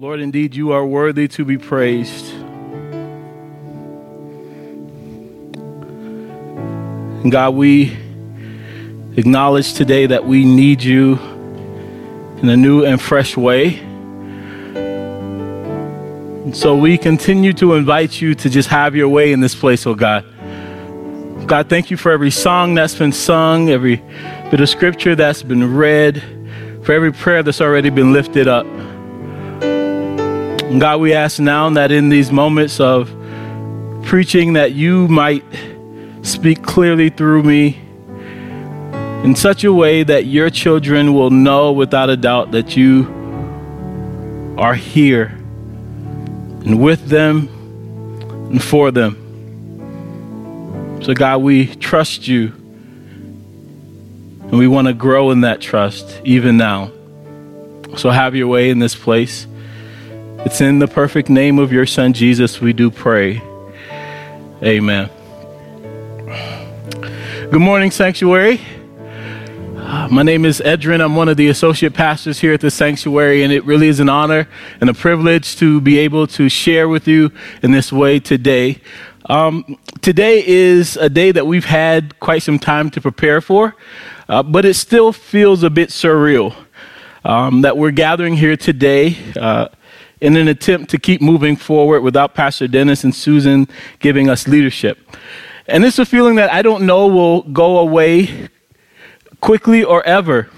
Lord, indeed, you are worthy to be praised. And God, we acknowledge today that we need you in a new and fresh way. And so we continue to invite you to just have your way in this place, oh God. God, thank you for every song that's been sung, every bit of scripture that's been read, for every prayer that's already been lifted up. And God, we ask now that in these moments of preaching that you might speak clearly through me in such a way that your children will know without a doubt that you are here and with them and for them. So, God, we trust you and we want to grow in that trust even now. So, have your way in this place. It's in the perfect name of your Son, Jesus, we do pray. Amen. Good morning, Sanctuary. Uh, my name is Edrin. I'm one of the associate pastors here at the Sanctuary, and it really is an honor and a privilege to be able to share with you in this way today. Um, today is a day that we've had quite some time to prepare for, uh, but it still feels a bit surreal um, that we're gathering here today. Uh, in an attempt to keep moving forward without Pastor Dennis and Susan giving us leadership. And it's a feeling that I don't know will go away quickly or ever.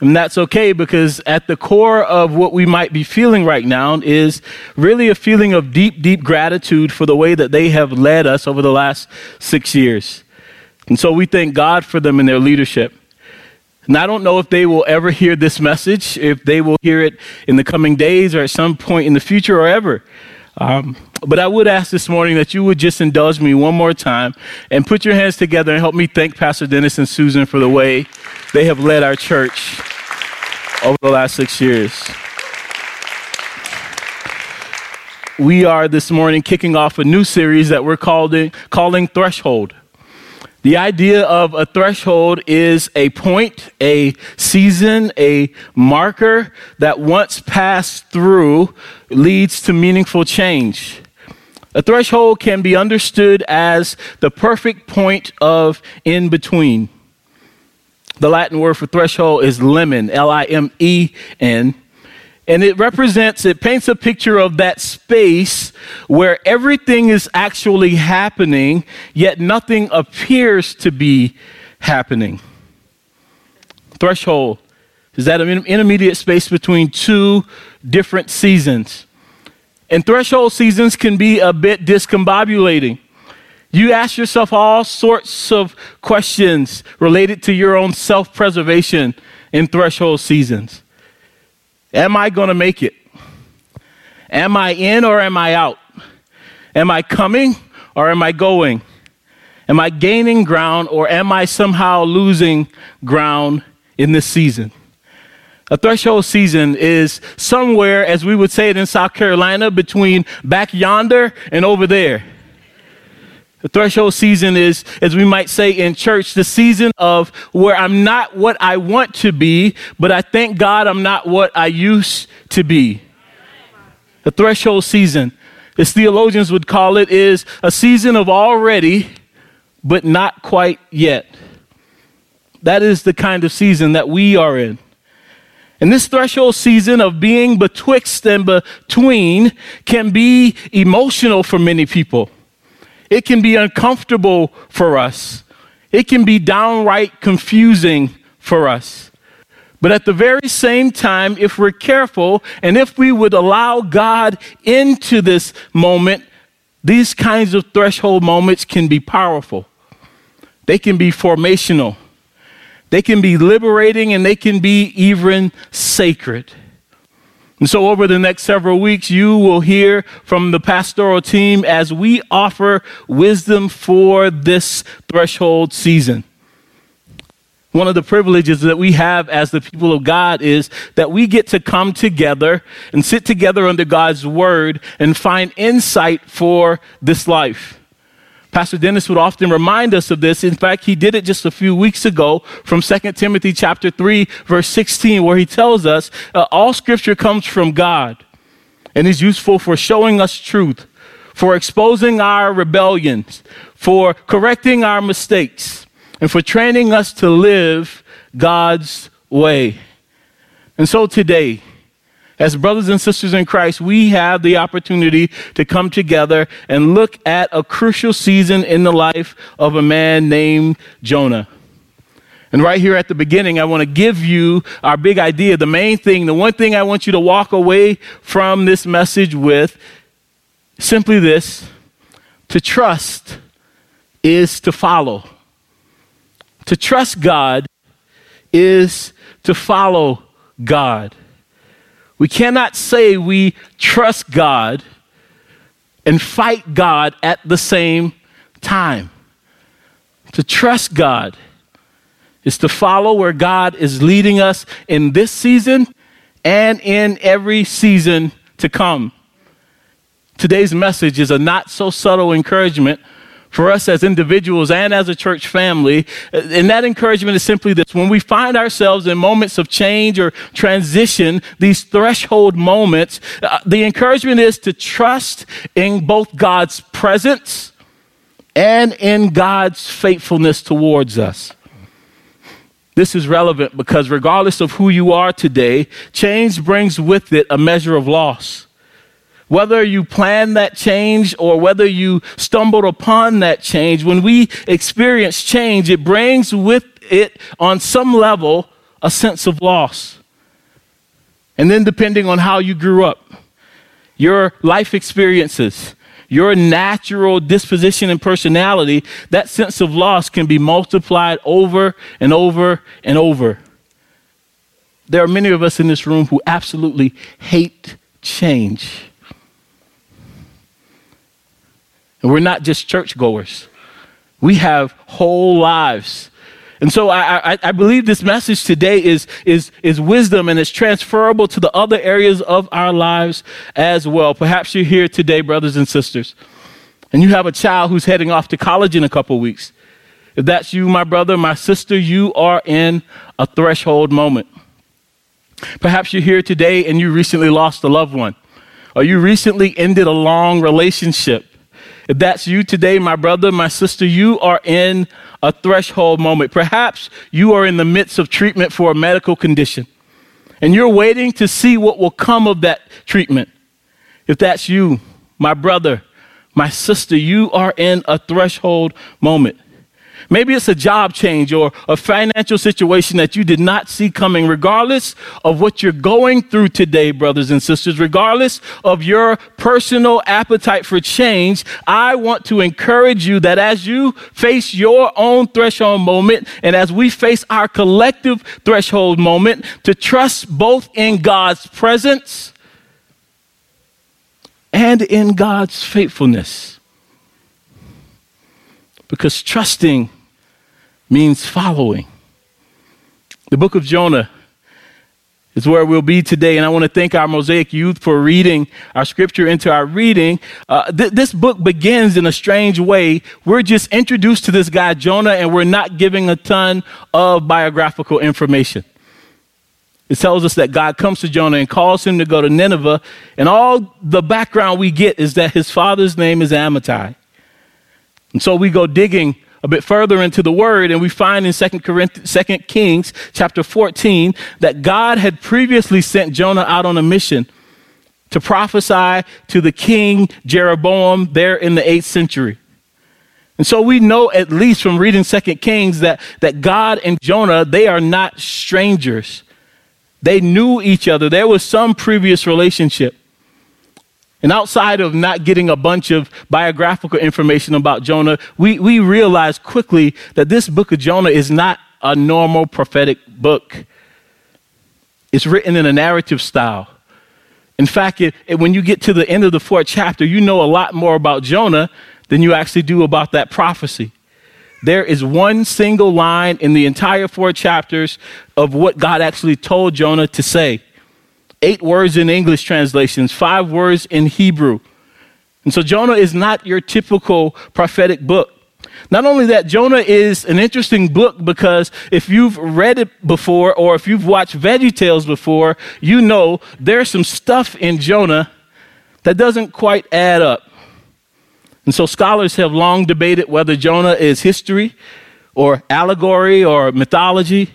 And that's okay because at the core of what we might be feeling right now is really a feeling of deep, deep gratitude for the way that they have led us over the last six years. And so we thank God for them and their leadership. And I don't know if they will ever hear this message, if they will hear it in the coming days or at some point in the future or ever. Um, but I would ask this morning that you would just indulge me one more time and put your hands together and help me thank Pastor Dennis and Susan for the way they have led our church over the last six years. We are this morning kicking off a new series that we're calling, calling Threshold. The idea of a threshold is a point, a season, a marker that once passed through leads to meaningful change. A threshold can be understood as the perfect point of in between. The Latin word for threshold is limen, L I M E N. And it represents, it paints a picture of that space where everything is actually happening, yet nothing appears to be happening. Threshold is that an intermediate space between two different seasons. And threshold seasons can be a bit discombobulating. You ask yourself all sorts of questions related to your own self preservation in threshold seasons. Am I going to make it? Am I in or am I out? Am I coming or am I going? Am I gaining ground or am I somehow losing ground in this season? A threshold season is somewhere, as we would say it in South Carolina, between back yonder and over there. The threshold season is, as we might say in church, the season of where I'm not what I want to be, but I thank God I'm not what I used to be. The threshold season, as theologians would call it, is a season of already, but not quite yet. That is the kind of season that we are in. And this threshold season of being betwixt and between can be emotional for many people. It can be uncomfortable for us. It can be downright confusing for us. But at the very same time, if we're careful and if we would allow God into this moment, these kinds of threshold moments can be powerful. They can be formational. They can be liberating and they can be even sacred. And so, over the next several weeks, you will hear from the pastoral team as we offer wisdom for this threshold season. One of the privileges that we have as the people of God is that we get to come together and sit together under God's word and find insight for this life. Pastor Dennis would often remind us of this. In fact, he did it just a few weeks ago from 2 Timothy chapter 3 verse 16 where he tells us uh, all scripture comes from God. and is useful for showing us truth, for exposing our rebellions, for correcting our mistakes, and for training us to live God's way. And so today, as brothers and sisters in Christ, we have the opportunity to come together and look at a crucial season in the life of a man named Jonah. And right here at the beginning, I want to give you our big idea, the main thing, the one thing I want you to walk away from this message with simply this to trust is to follow. To trust God is to follow God. We cannot say we trust God and fight God at the same time. To trust God is to follow where God is leading us in this season and in every season to come. Today's message is a not so subtle encouragement for us as individuals and as a church family. And that encouragement is simply this when we find ourselves in moments of change or transition, these threshold moments, uh, the encouragement is to trust in both God's presence and in God's faithfulness towards us. This is relevant because regardless of who you are today, change brings with it a measure of loss. Whether you planned that change or whether you stumbled upon that change, when we experience change, it brings with it, on some level, a sense of loss. And then, depending on how you grew up, your life experiences, your natural disposition and personality, that sense of loss can be multiplied over and over and over. There are many of us in this room who absolutely hate change. And we're not just churchgoers, we have whole lives and so I, I, I, believe this message today is, is, is wisdom and it's transferable to the other areas of our lives as well. Perhaps you're here today, brothers and sisters, and you have a child who's heading off to college in a couple weeks. If that's you, my brother, my sister, you are in a threshold moment. Perhaps you're here today and you recently lost a loved one, or you recently ended a long relationship. If that's you today, my brother, my sister, you are in a threshold moment. Perhaps you are in the midst of treatment for a medical condition and you're waiting to see what will come of that treatment. If that's you, my brother, my sister, you are in a threshold moment. Maybe it's a job change or a financial situation that you did not see coming. Regardless of what you're going through today, brothers and sisters, regardless of your personal appetite for change, I want to encourage you that as you face your own threshold moment and as we face our collective threshold moment, to trust both in God's presence and in God's faithfulness. Because trusting means following. The book of Jonah is where we'll be today, and I want to thank our Mosaic youth for reading our scripture into our reading. Uh, th- this book begins in a strange way. We're just introduced to this guy, Jonah, and we're not giving a ton of biographical information. It tells us that God comes to Jonah and calls him to go to Nineveh, and all the background we get is that his father's name is Amittai. And so we go digging a bit further into the word and we find in 2 Corinthians, 2 Kings chapter 14 that God had previously sent Jonah out on a mission to prophesy to the king Jeroboam there in the 8th century. And so we know at least from reading 2 Kings that, that God and Jonah, they are not strangers. They knew each other. There was some previous relationship. And outside of not getting a bunch of biographical information about Jonah, we, we realize quickly that this book of Jonah is not a normal prophetic book. It's written in a narrative style. In fact, it, it, when you get to the end of the fourth chapter, you know a lot more about Jonah than you actually do about that prophecy. There is one single line in the entire four chapters of what God actually told Jonah to say eight words in English translations, five words in Hebrew. And so Jonah is not your typical prophetic book. Not only that, Jonah is an interesting book because if you've read it before or if you've watched Veggie Tales before, you know there's some stuff in Jonah that doesn't quite add up. And so scholars have long debated whether Jonah is history or allegory or mythology.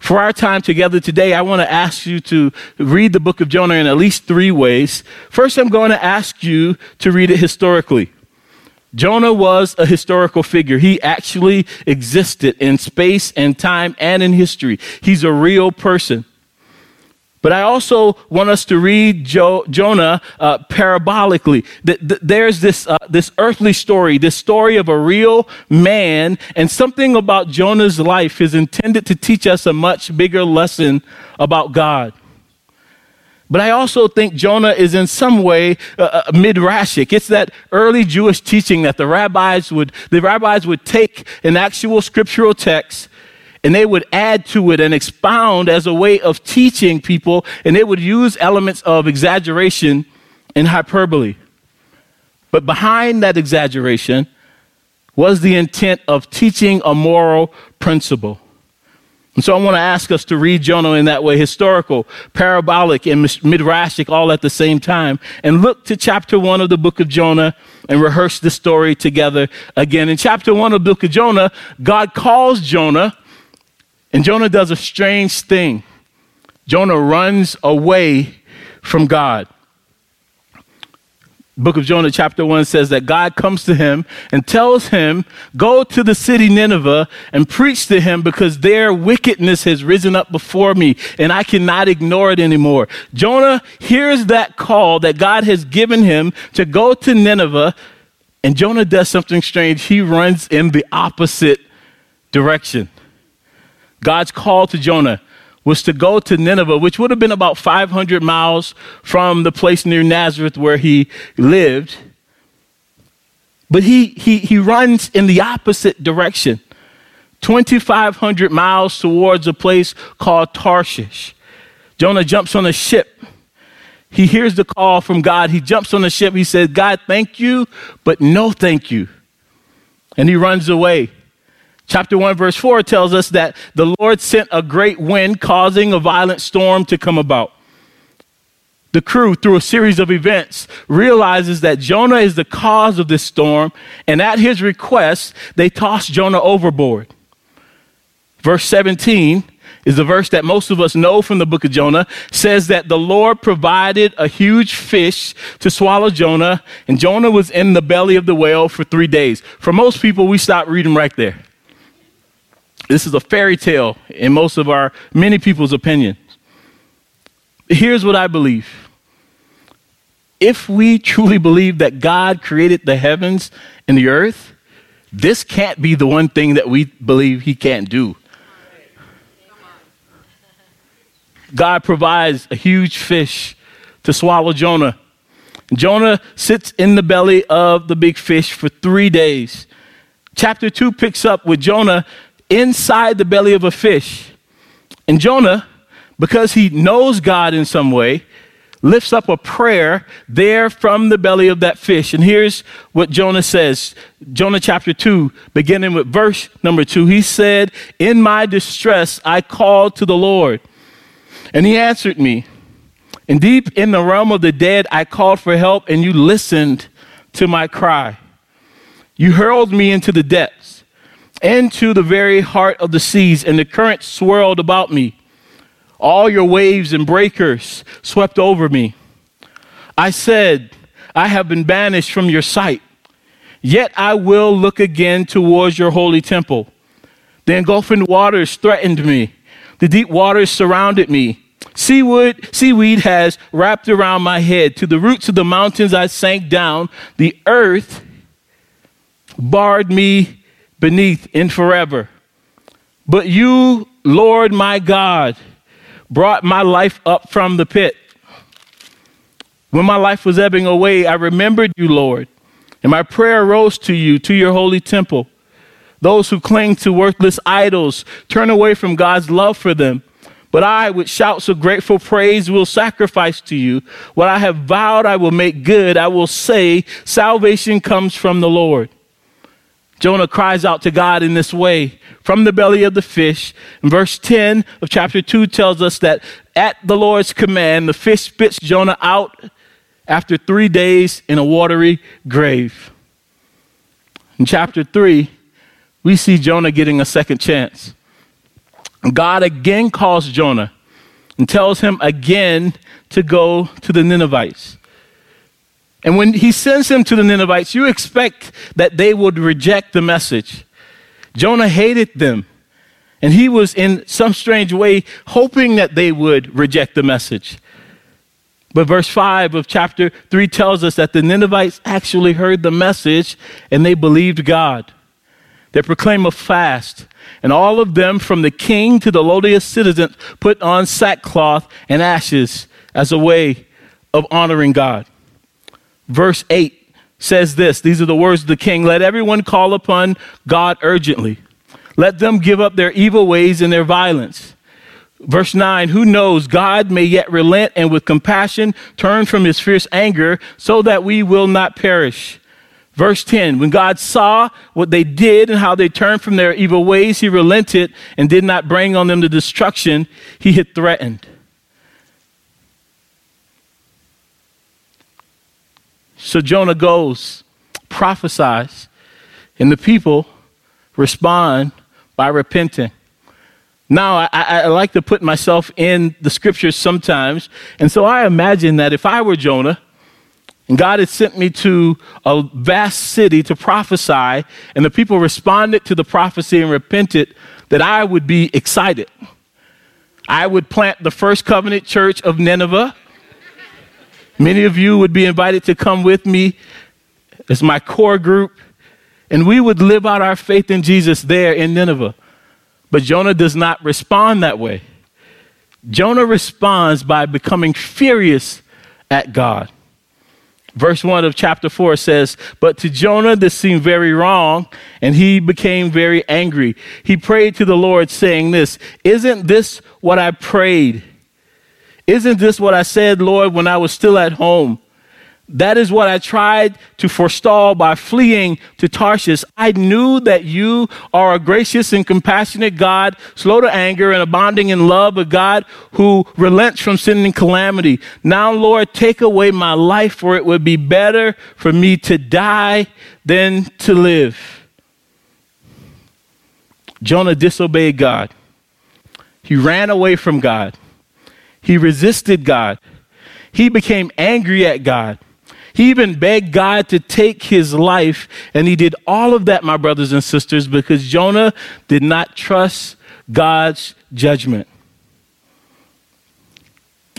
For our time together today, I want to ask you to read the book of Jonah in at least three ways. First, I'm going to ask you to read it historically. Jonah was a historical figure. He actually existed in space and time and in history. He's a real person. But I also want us to read jo- Jonah uh, parabolically. Th- th- there's this, uh, this earthly story, this story of a real man, and something about Jonah's life is intended to teach us a much bigger lesson about God. But I also think Jonah is in some way uh, uh, midrashic. It's that early Jewish teaching that the rabbis would the rabbis would take an actual scriptural text and they would add to it and expound as a way of teaching people, and they would use elements of exaggeration and hyperbole. But behind that exaggeration was the intent of teaching a moral principle. And so I want to ask us to read Jonah in that way historical, parabolic, and midrashic all at the same time. And look to chapter one of the book of Jonah and rehearse the story together again. In chapter one of the book of Jonah, God calls Jonah and Jonah does a strange thing. Jonah runs away from God. Book of Jonah, chapter 1 says that God comes to him and tells him, Go to the city Nineveh and preach to him because their wickedness has risen up before me and I cannot ignore it anymore. Jonah hears that call that God has given him to go to Nineveh, and Jonah does something strange. He runs in the opposite direction. God's call to Jonah was to go to Nineveh, which would have been about 500 miles from the place near Nazareth where he lived. But he, he, he runs in the opposite direction 2,500 miles towards a place called Tarshish. Jonah jumps on a ship. He hears the call from God. He jumps on the ship. He says, God, thank you, but no thank you. And he runs away. Chapter 1, verse 4 tells us that the Lord sent a great wind, causing a violent storm to come about. The crew, through a series of events, realizes that Jonah is the cause of this storm, and at his request, they toss Jonah overboard. Verse 17 is the verse that most of us know from the book of Jonah, says that the Lord provided a huge fish to swallow Jonah, and Jonah was in the belly of the whale for three days. For most people, we stop reading right there. This is a fairy tale in most of our, many people's opinions. Here's what I believe. If we truly believe that God created the heavens and the earth, this can't be the one thing that we believe he can't do. God provides a huge fish to swallow Jonah. Jonah sits in the belly of the big fish for three days. Chapter 2 picks up with Jonah inside the belly of a fish. And Jonah, because he knows God in some way, lifts up a prayer there from the belly of that fish. And here's what Jonah says Jonah chapter 2, beginning with verse number 2. He said, In my distress, I called to the Lord, and he answered me. And deep in the realm of the dead, I called for help, and you listened to my cry. You hurled me into the depths into the very heart of the seas, and the current swirled about me. All your waves and breakers swept over me. I said, I have been banished from your sight, yet I will look again towards your holy temple. The engulfing waters threatened me, the deep waters surrounded me. Seaweed, seaweed has wrapped around my head. To the roots of the mountains I sank down. The earth barred me beneath in forever. But you, Lord my God, brought my life up from the pit. When my life was ebbing away, I remembered you, Lord, and my prayer rose to you, to your holy temple. Those who cling to worthless idols turn away from God's love for them. But I, with shouts of grateful praise, will sacrifice to you. What I have vowed, I will make good. I will say, Salvation comes from the Lord. Jonah cries out to God in this way from the belly of the fish. And verse 10 of chapter 2 tells us that at the Lord's command, the fish spits Jonah out after three days in a watery grave. In chapter 3, we see Jonah getting a second chance. God again calls Jonah and tells him again to go to the Ninevites. And when he sends him to the Ninevites, you expect that they would reject the message. Jonah hated them, and he was in some strange way hoping that they would reject the message. But verse 5 of chapter 3 tells us that the Ninevites actually heard the message and they believed God. They proclaimed a fast, and all of them, from the king to the lowliest citizen, put on sackcloth and ashes as a way of honoring God. Verse 8 says this These are the words of the king Let everyone call upon God urgently, let them give up their evil ways and their violence. Verse 9, who knows God may yet relent and with compassion turn from his fierce anger so that we will not perish. Verse 10, when God saw what they did and how they turned from their evil ways, he relented and did not bring on them the destruction he had threatened. So Jonah goes, prophesies, and the people respond by repenting. Now, I, I, like to put myself in the scriptures sometimes, and so I imagine that if I were Jonah, and God had sent me to a vast city to prophesy, and the people responded to the prophecy and repented, that I would be excited. I would plant the first covenant church of Nineveh. Many of you would be invited to come with me as my core group, and we would live out our faith in Jesus there in Nineveh. But Jonah does not respond that way. Jonah responds by becoming furious at God. Verse 1 of chapter 4 says, But to Jonah this seemed very wrong, and he became very angry. He prayed to the Lord, saying, This, isn't this what I prayed? Isn't this what I said, Lord, when I was still at home? That is what I tried to forestall by fleeing to Tarshish. I knew that you are a gracious and compassionate God, slow to anger and abounding in love, a God who relents from sending calamity. Now, Lord, take away my life, for it would be better for me to die than to live. Jonah disobeyed God. He ran away from God. He resisted God. He became angry at God. He even begged God to take his life. And he did all of that, my brothers and sisters, because Jonah did not trust God's judgment.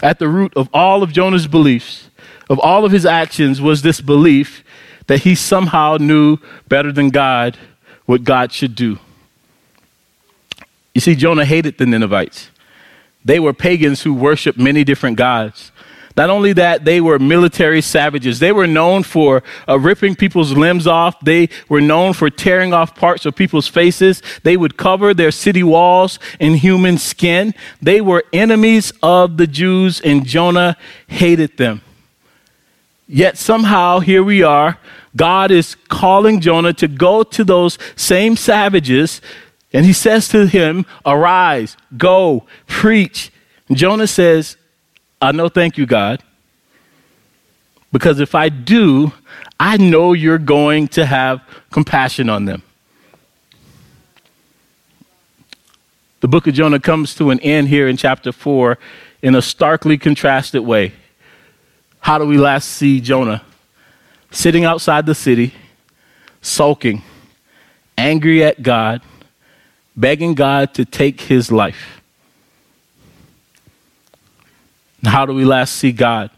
At the root of all of Jonah's beliefs, of all of his actions, was this belief that he somehow knew better than God what God should do. You see, Jonah hated the Ninevites. They were pagans who worshiped many different gods. Not only that, they were military savages. They were known for uh, ripping people's limbs off. They were known for tearing off parts of people's faces. They would cover their city walls in human skin. They were enemies of the Jews, and Jonah hated them. Yet somehow, here we are. God is calling Jonah to go to those same savages and he says to him, Arise, go, preach. And Jonah says, I know, thank you, God. Because if I do, I know you're going to have compassion on them. The book of Jonah comes to an end here in chapter 4 in a starkly contrasted way. How do we last see Jonah? Sitting outside the city, sulking, angry at God, begging God to take his life. How do we last see God?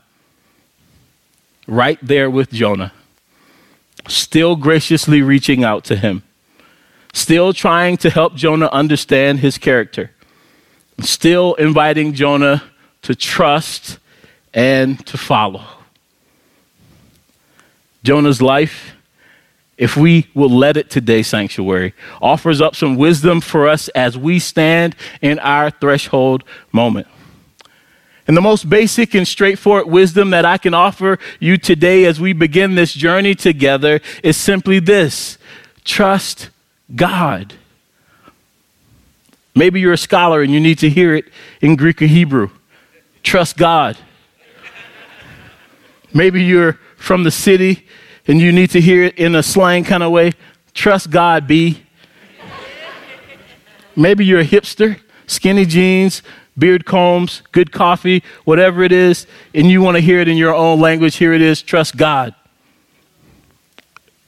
Right there with Jonah, still graciously reaching out to him, still trying to help Jonah understand his character, still inviting Jonah to trust and to follow. Jonah's life if we will let it today, Sanctuary, offers up some wisdom for us as we stand in our threshold moment. And the most basic and straightforward wisdom that I can offer you today as we begin this journey together is simply this trust God. Maybe you're a scholar and you need to hear it in Greek or Hebrew. Trust God. Maybe you're from the city and you need to hear it in a slang kind of way. Trust God, B. Maybe you're a hipster, skinny jeans, beard combs, good coffee, whatever it is, and you want to hear it in your own language. Here it is trust God.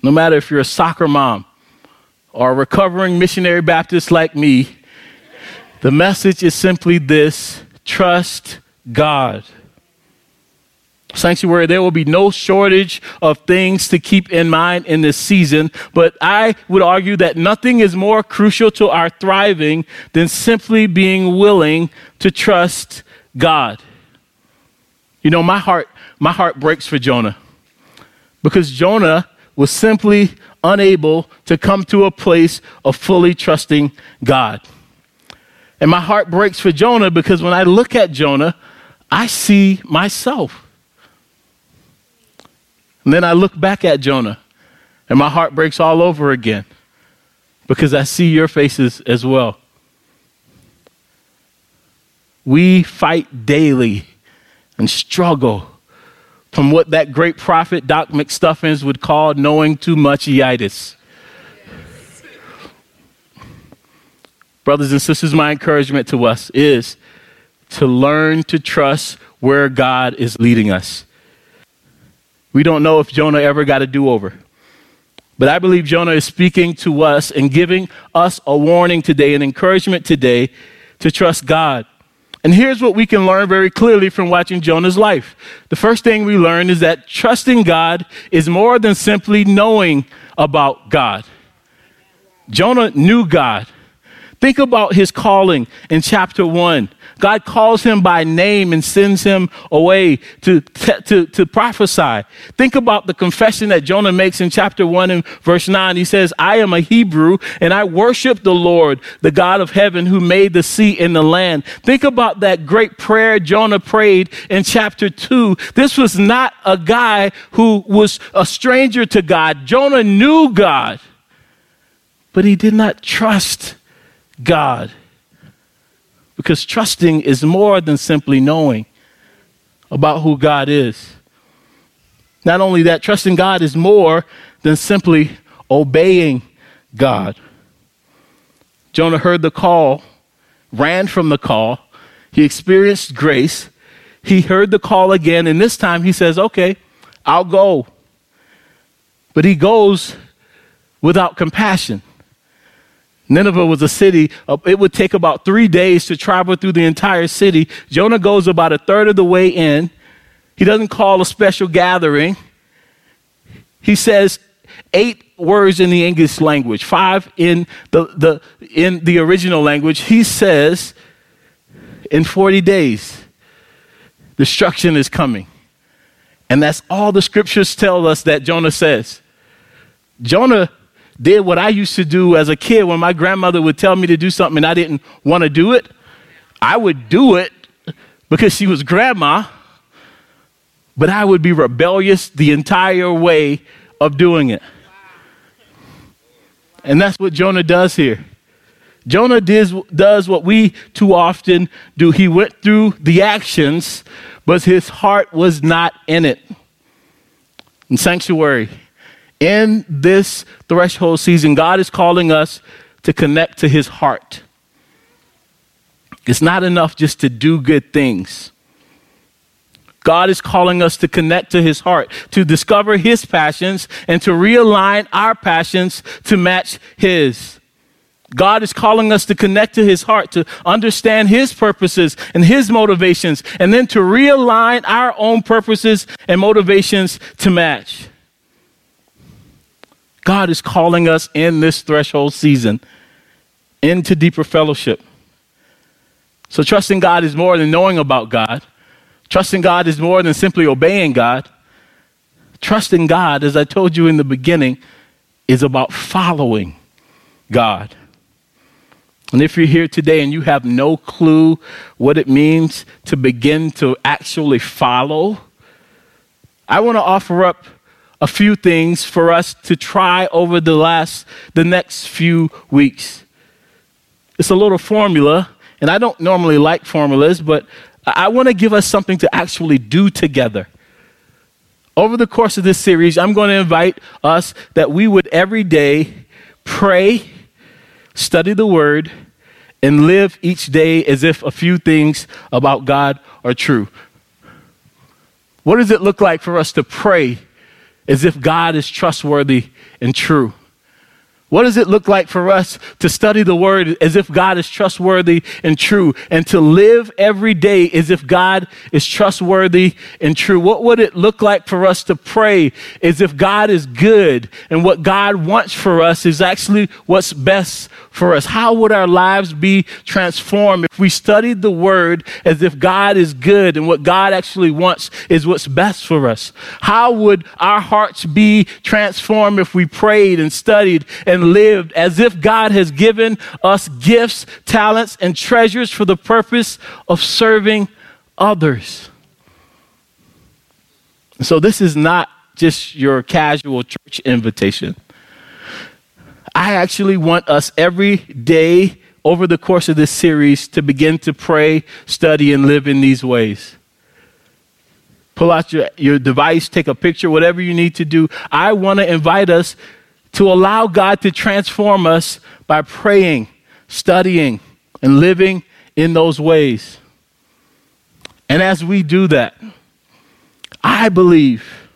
No matter if you're a soccer mom or a recovering missionary Baptist like me, the message is simply this trust God. Sanctuary, there will be no shortage of things to keep in mind in this season, but I would argue that nothing is more crucial to our thriving than simply being willing to trust God. You know, my heart, my heart breaks for Jonah because Jonah was simply unable to come to a place of fully trusting God. And my heart breaks for Jonah because when I look at Jonah, I see myself. And then I look back at Jonah, and my heart breaks all over again because I see your faces as well. We fight daily and struggle from what that great prophet Doc McStuffins would call knowing too much itis. Brothers and sisters, my encouragement to us is to learn to trust where God is leading us. We don't know if Jonah ever got a do over. But I believe Jonah is speaking to us and giving us a warning today, an encouragement today to trust God. And here's what we can learn very clearly from watching Jonah's life. The first thing we learn is that trusting God is more than simply knowing about God. Jonah knew God. Think about his calling in chapter 1. God calls him by name and sends him away to, to, to prophesy. Think about the confession that Jonah makes in chapter 1 and verse 9. He says, I am a Hebrew and I worship the Lord, the God of heaven who made the sea and the land. Think about that great prayer Jonah prayed in chapter 2. This was not a guy who was a stranger to God. Jonah knew God, but he did not trust God. Because trusting is more than simply knowing about who God is. Not only that, trusting God is more than simply obeying God. Jonah heard the call, ran from the call, he experienced grace, he heard the call again, and this time he says, Okay, I'll go. But he goes without compassion. Nineveh was a city, uh, it would take about three days to travel through the entire city. Jonah goes about a third of the way in. He doesn't call a special gathering. He says eight words in the English language, five in the, the, in the original language. He says, in 40 days, destruction is coming. And that's all the scriptures tell us that Jonah says. Jonah did what I used to do as a kid when my grandmother would tell me to do something and I didn't want to do it. I would do it because she was grandma, but I would be rebellious the entire way of doing it. And that's what Jonah does here. Jonah does, does what we too often do. He went through the actions, but his heart was not in it. In sanctuary, in this threshold season, God is calling us to connect to his heart. It's not enough just to do good things. God is calling us to connect to his heart, to discover his passions, and to realign our passions to match his. God is calling us to connect to his heart, to understand his purposes and his motivations, and then to realign our own purposes and motivations to match. God is calling us in this threshold season into deeper fellowship. So, trusting God is more than knowing about God. Trusting God is more than simply obeying God. Trusting God, as I told you in the beginning, is about following God. And if you're here today and you have no clue what it means to begin to actually follow, I want to offer up a few things for us to try over the last the next few weeks. It's a little formula, and I don't normally like formulas, but I want to give us something to actually do together. over the course of this series, I'm going to invite us that we would every day pray, study the word, and live each day as if a few things about God are true. What does it look like for us to pray as if God is trustworthy and true? What does it look like for us to study the word as if God is trustworthy and true and to live every day as if God is trustworthy and true? What would it look like for us to pray as if God is good and what God wants for us is actually what's best for us? How would our lives be transformed if we studied the word as if God is good and what God actually wants is what's best for us? How would our hearts be transformed if we prayed and studied and lived as if God has given us gifts, talents, and treasures for the purpose of serving others. So, this is not just your casual church invitation. I actually want us every day over the course of this series to begin to pray, study, and live in these ways. Pull out your, your device, take a picture, whatever you need to do. I want to invite us to allow God to transform us by praying, studying, and living in those ways. And as we do that, I believe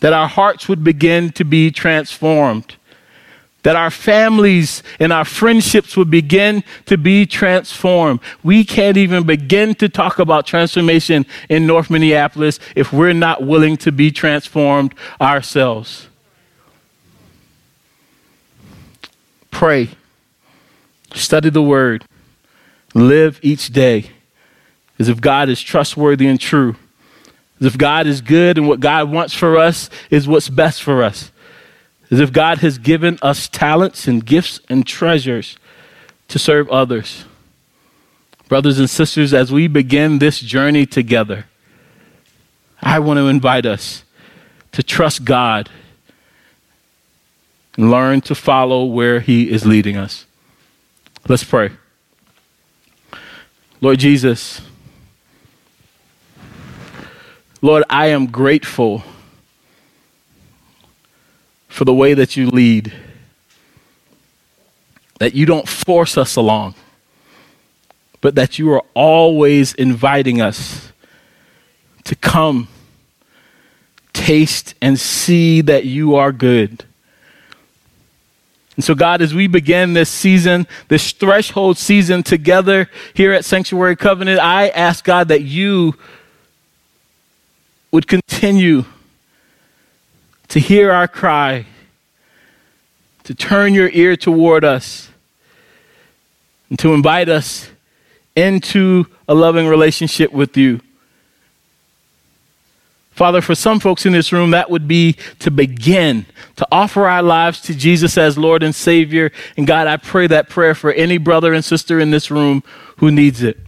that our hearts would begin to be transformed, that our families and our friendships would begin to be transformed. We can't even begin to talk about transformation in North Minneapolis if we're not willing to be transformed ourselves. Pray, study the word, live each day as if God is trustworthy and true, as if God is good and what God wants for us is what's best for us, as if God has given us talents and gifts and treasures to serve others. Brothers and sisters, as we begin this journey together, I want to invite us to trust God learn to follow where He is leading us. Let's pray. Lord Jesus, Lord, I am grateful for the way that you lead, that you don't force us along, but that you are always inviting us to come, taste, and see that you are good. And so, God, as we begin this season, this threshold season together here at Sanctuary Covenant, I ask God that you would continue to hear our cry, to turn your ear toward us, and to invite us into a loving relationship with you. Father, for some folks in this room, that would be to begin to offer our lives to Jesus as Lord and Savior. And God, I pray that prayer for any brother and sister in this room who needs it.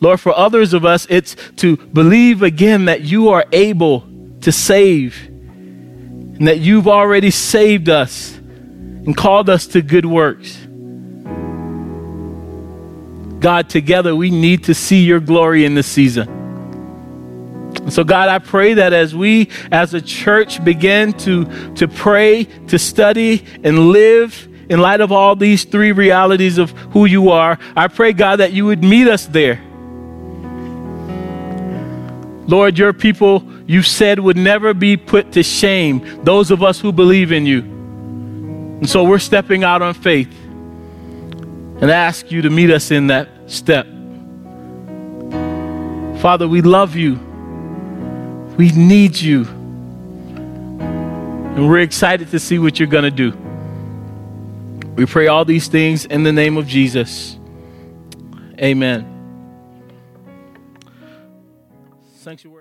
Lord, for others of us, it's to believe again that you are able to save and that you've already saved us and called us to good works. God, together we need to see your glory in this season. So, God, I pray that as we as a church begin to, to pray, to study, and live in light of all these three realities of who you are, I pray, God, that you would meet us there. Lord, your people, you said, would never be put to shame, those of us who believe in you. And so we're stepping out on faith and ask you to meet us in that step. Father, we love you. We need you. And we're excited to see what you're going to do. We pray all these things in the name of Jesus. Amen. Sanctuary.